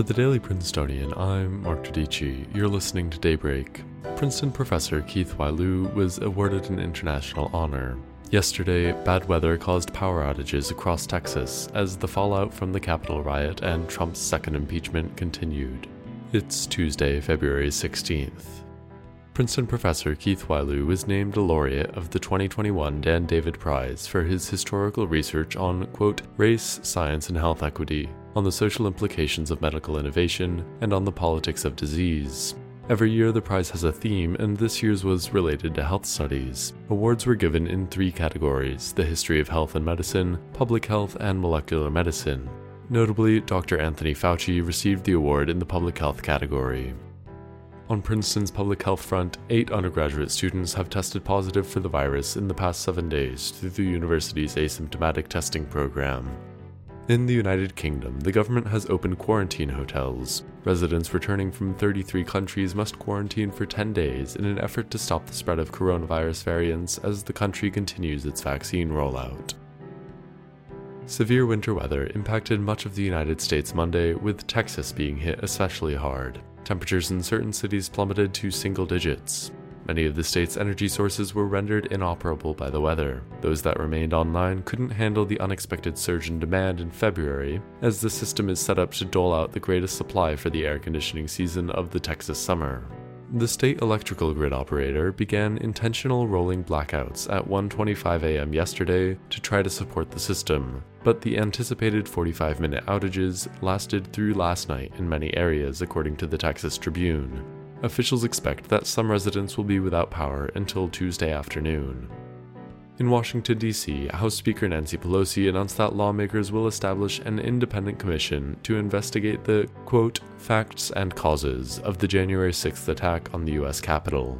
For the Daily Princetonian, I'm Mark Tradici. You're listening to Daybreak. Princeton professor Keith Wailoo was awarded an international honor. Yesterday, bad weather caused power outages across Texas as the fallout from the Capitol riot and Trump's second impeachment continued. It's Tuesday, February 16th. Princeton professor Keith Wailoo was named a laureate of the 2021 Dan David Prize for his historical research on, quote, race, science, and health equity, on the social implications of medical innovation, and on the politics of disease. Every year, the prize has a theme, and this year's was related to health studies. Awards were given in three categories the history of health and medicine, public health, and molecular medicine. Notably, Dr. Anthony Fauci received the award in the public health category. On Princeton's public health front, eight undergraduate students have tested positive for the virus in the past seven days through the university's asymptomatic testing program. In the United Kingdom, the government has opened quarantine hotels. Residents returning from 33 countries must quarantine for 10 days in an effort to stop the spread of coronavirus variants as the country continues its vaccine rollout. Severe winter weather impacted much of the United States Monday, with Texas being hit especially hard. Temperatures in certain cities plummeted to single digits. Many of the state's energy sources were rendered inoperable by the weather. Those that remained online couldn't handle the unexpected surge in demand in February, as the system is set up to dole out the greatest supply for the air conditioning season of the Texas summer. The state electrical grid operator began intentional rolling blackouts at 1:25 a.m. yesterday to try to support the system, but the anticipated 45-minute outages lasted through last night in many areas according to the Texas Tribune. Officials expect that some residents will be without power until Tuesday afternoon. In Washington, D.C., House Speaker Nancy Pelosi announced that lawmakers will establish an independent commission to investigate the, quote, facts and causes of the January 6th attack on the U.S. Capitol.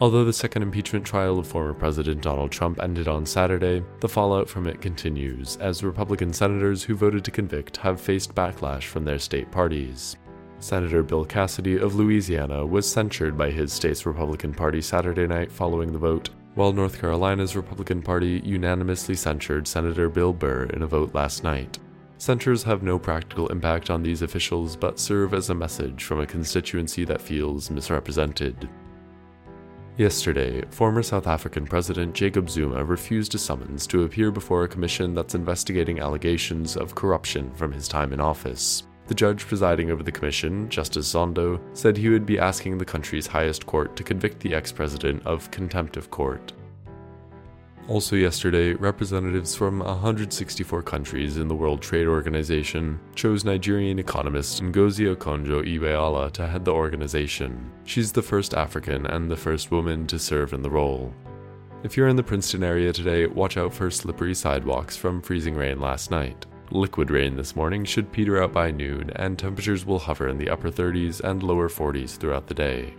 Although the second impeachment trial of former President Donald Trump ended on Saturday, the fallout from it continues, as Republican senators who voted to convict have faced backlash from their state parties. Senator Bill Cassidy of Louisiana was censured by his state's Republican Party Saturday night following the vote, while North Carolina's Republican Party unanimously censured Senator Bill Burr in a vote last night. Censures have no practical impact on these officials but serve as a message from a constituency that feels misrepresented. Yesterday, former South African President Jacob Zuma refused a summons to appear before a commission that's investigating allegations of corruption from his time in office. The judge presiding over the commission, Justice Zondo, said he would be asking the country's highest court to convict the ex president of contempt of court. Also, yesterday, representatives from 164 countries in the World Trade Organization chose Nigerian economist Ngozi Okonjo-Iweala to head the organization. She's the first African and the first woman to serve in the role. If you're in the Princeton area today, watch out for slippery sidewalks from freezing rain last night. Liquid rain this morning should peter out by noon, and temperatures will hover in the upper 30s and lower 40s throughout the day.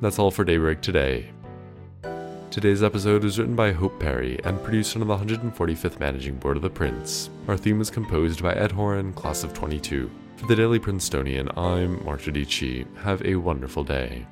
That's all for Daybreak today. Today's episode was written by Hope Perry and produced under the 145th Managing Board of the Prince. Our theme was composed by Ed Horan, class of 22. For the Daily Princetonian, I'm Mark Tradici. Have a wonderful day.